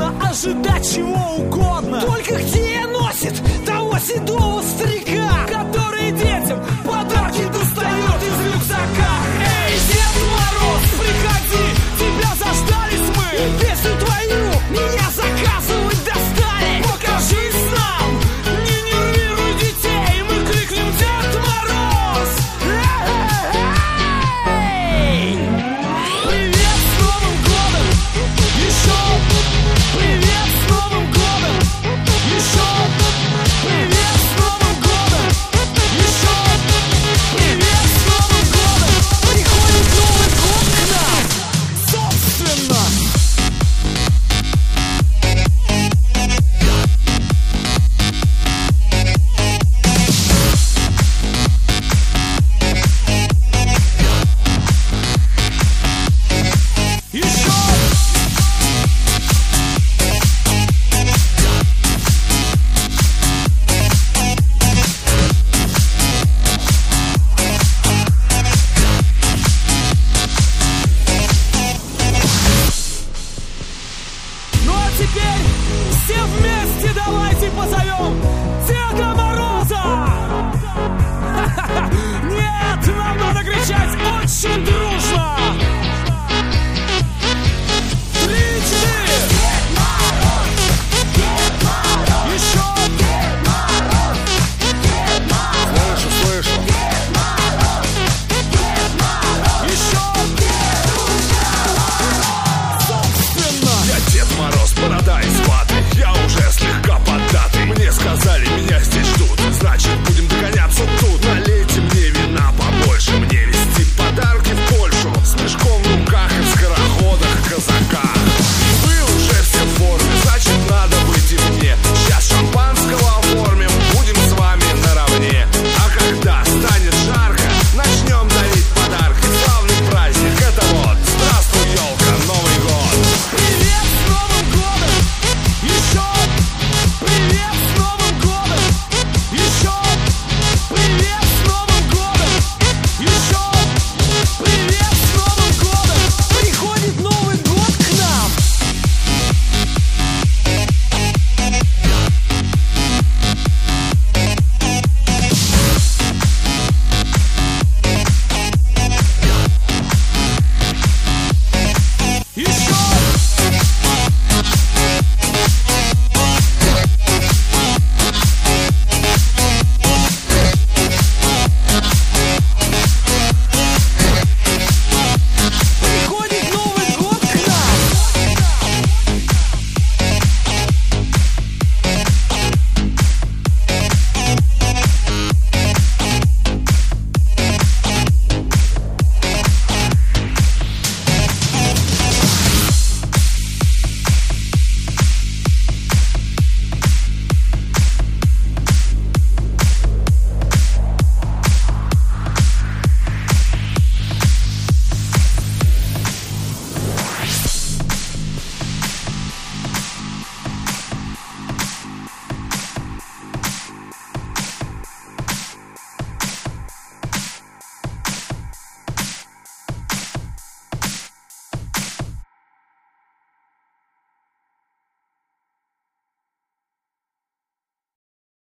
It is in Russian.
угодно, ожидать чего угодно. Только где носит того седого старика? все вместе давайте позовем Деда Мороза!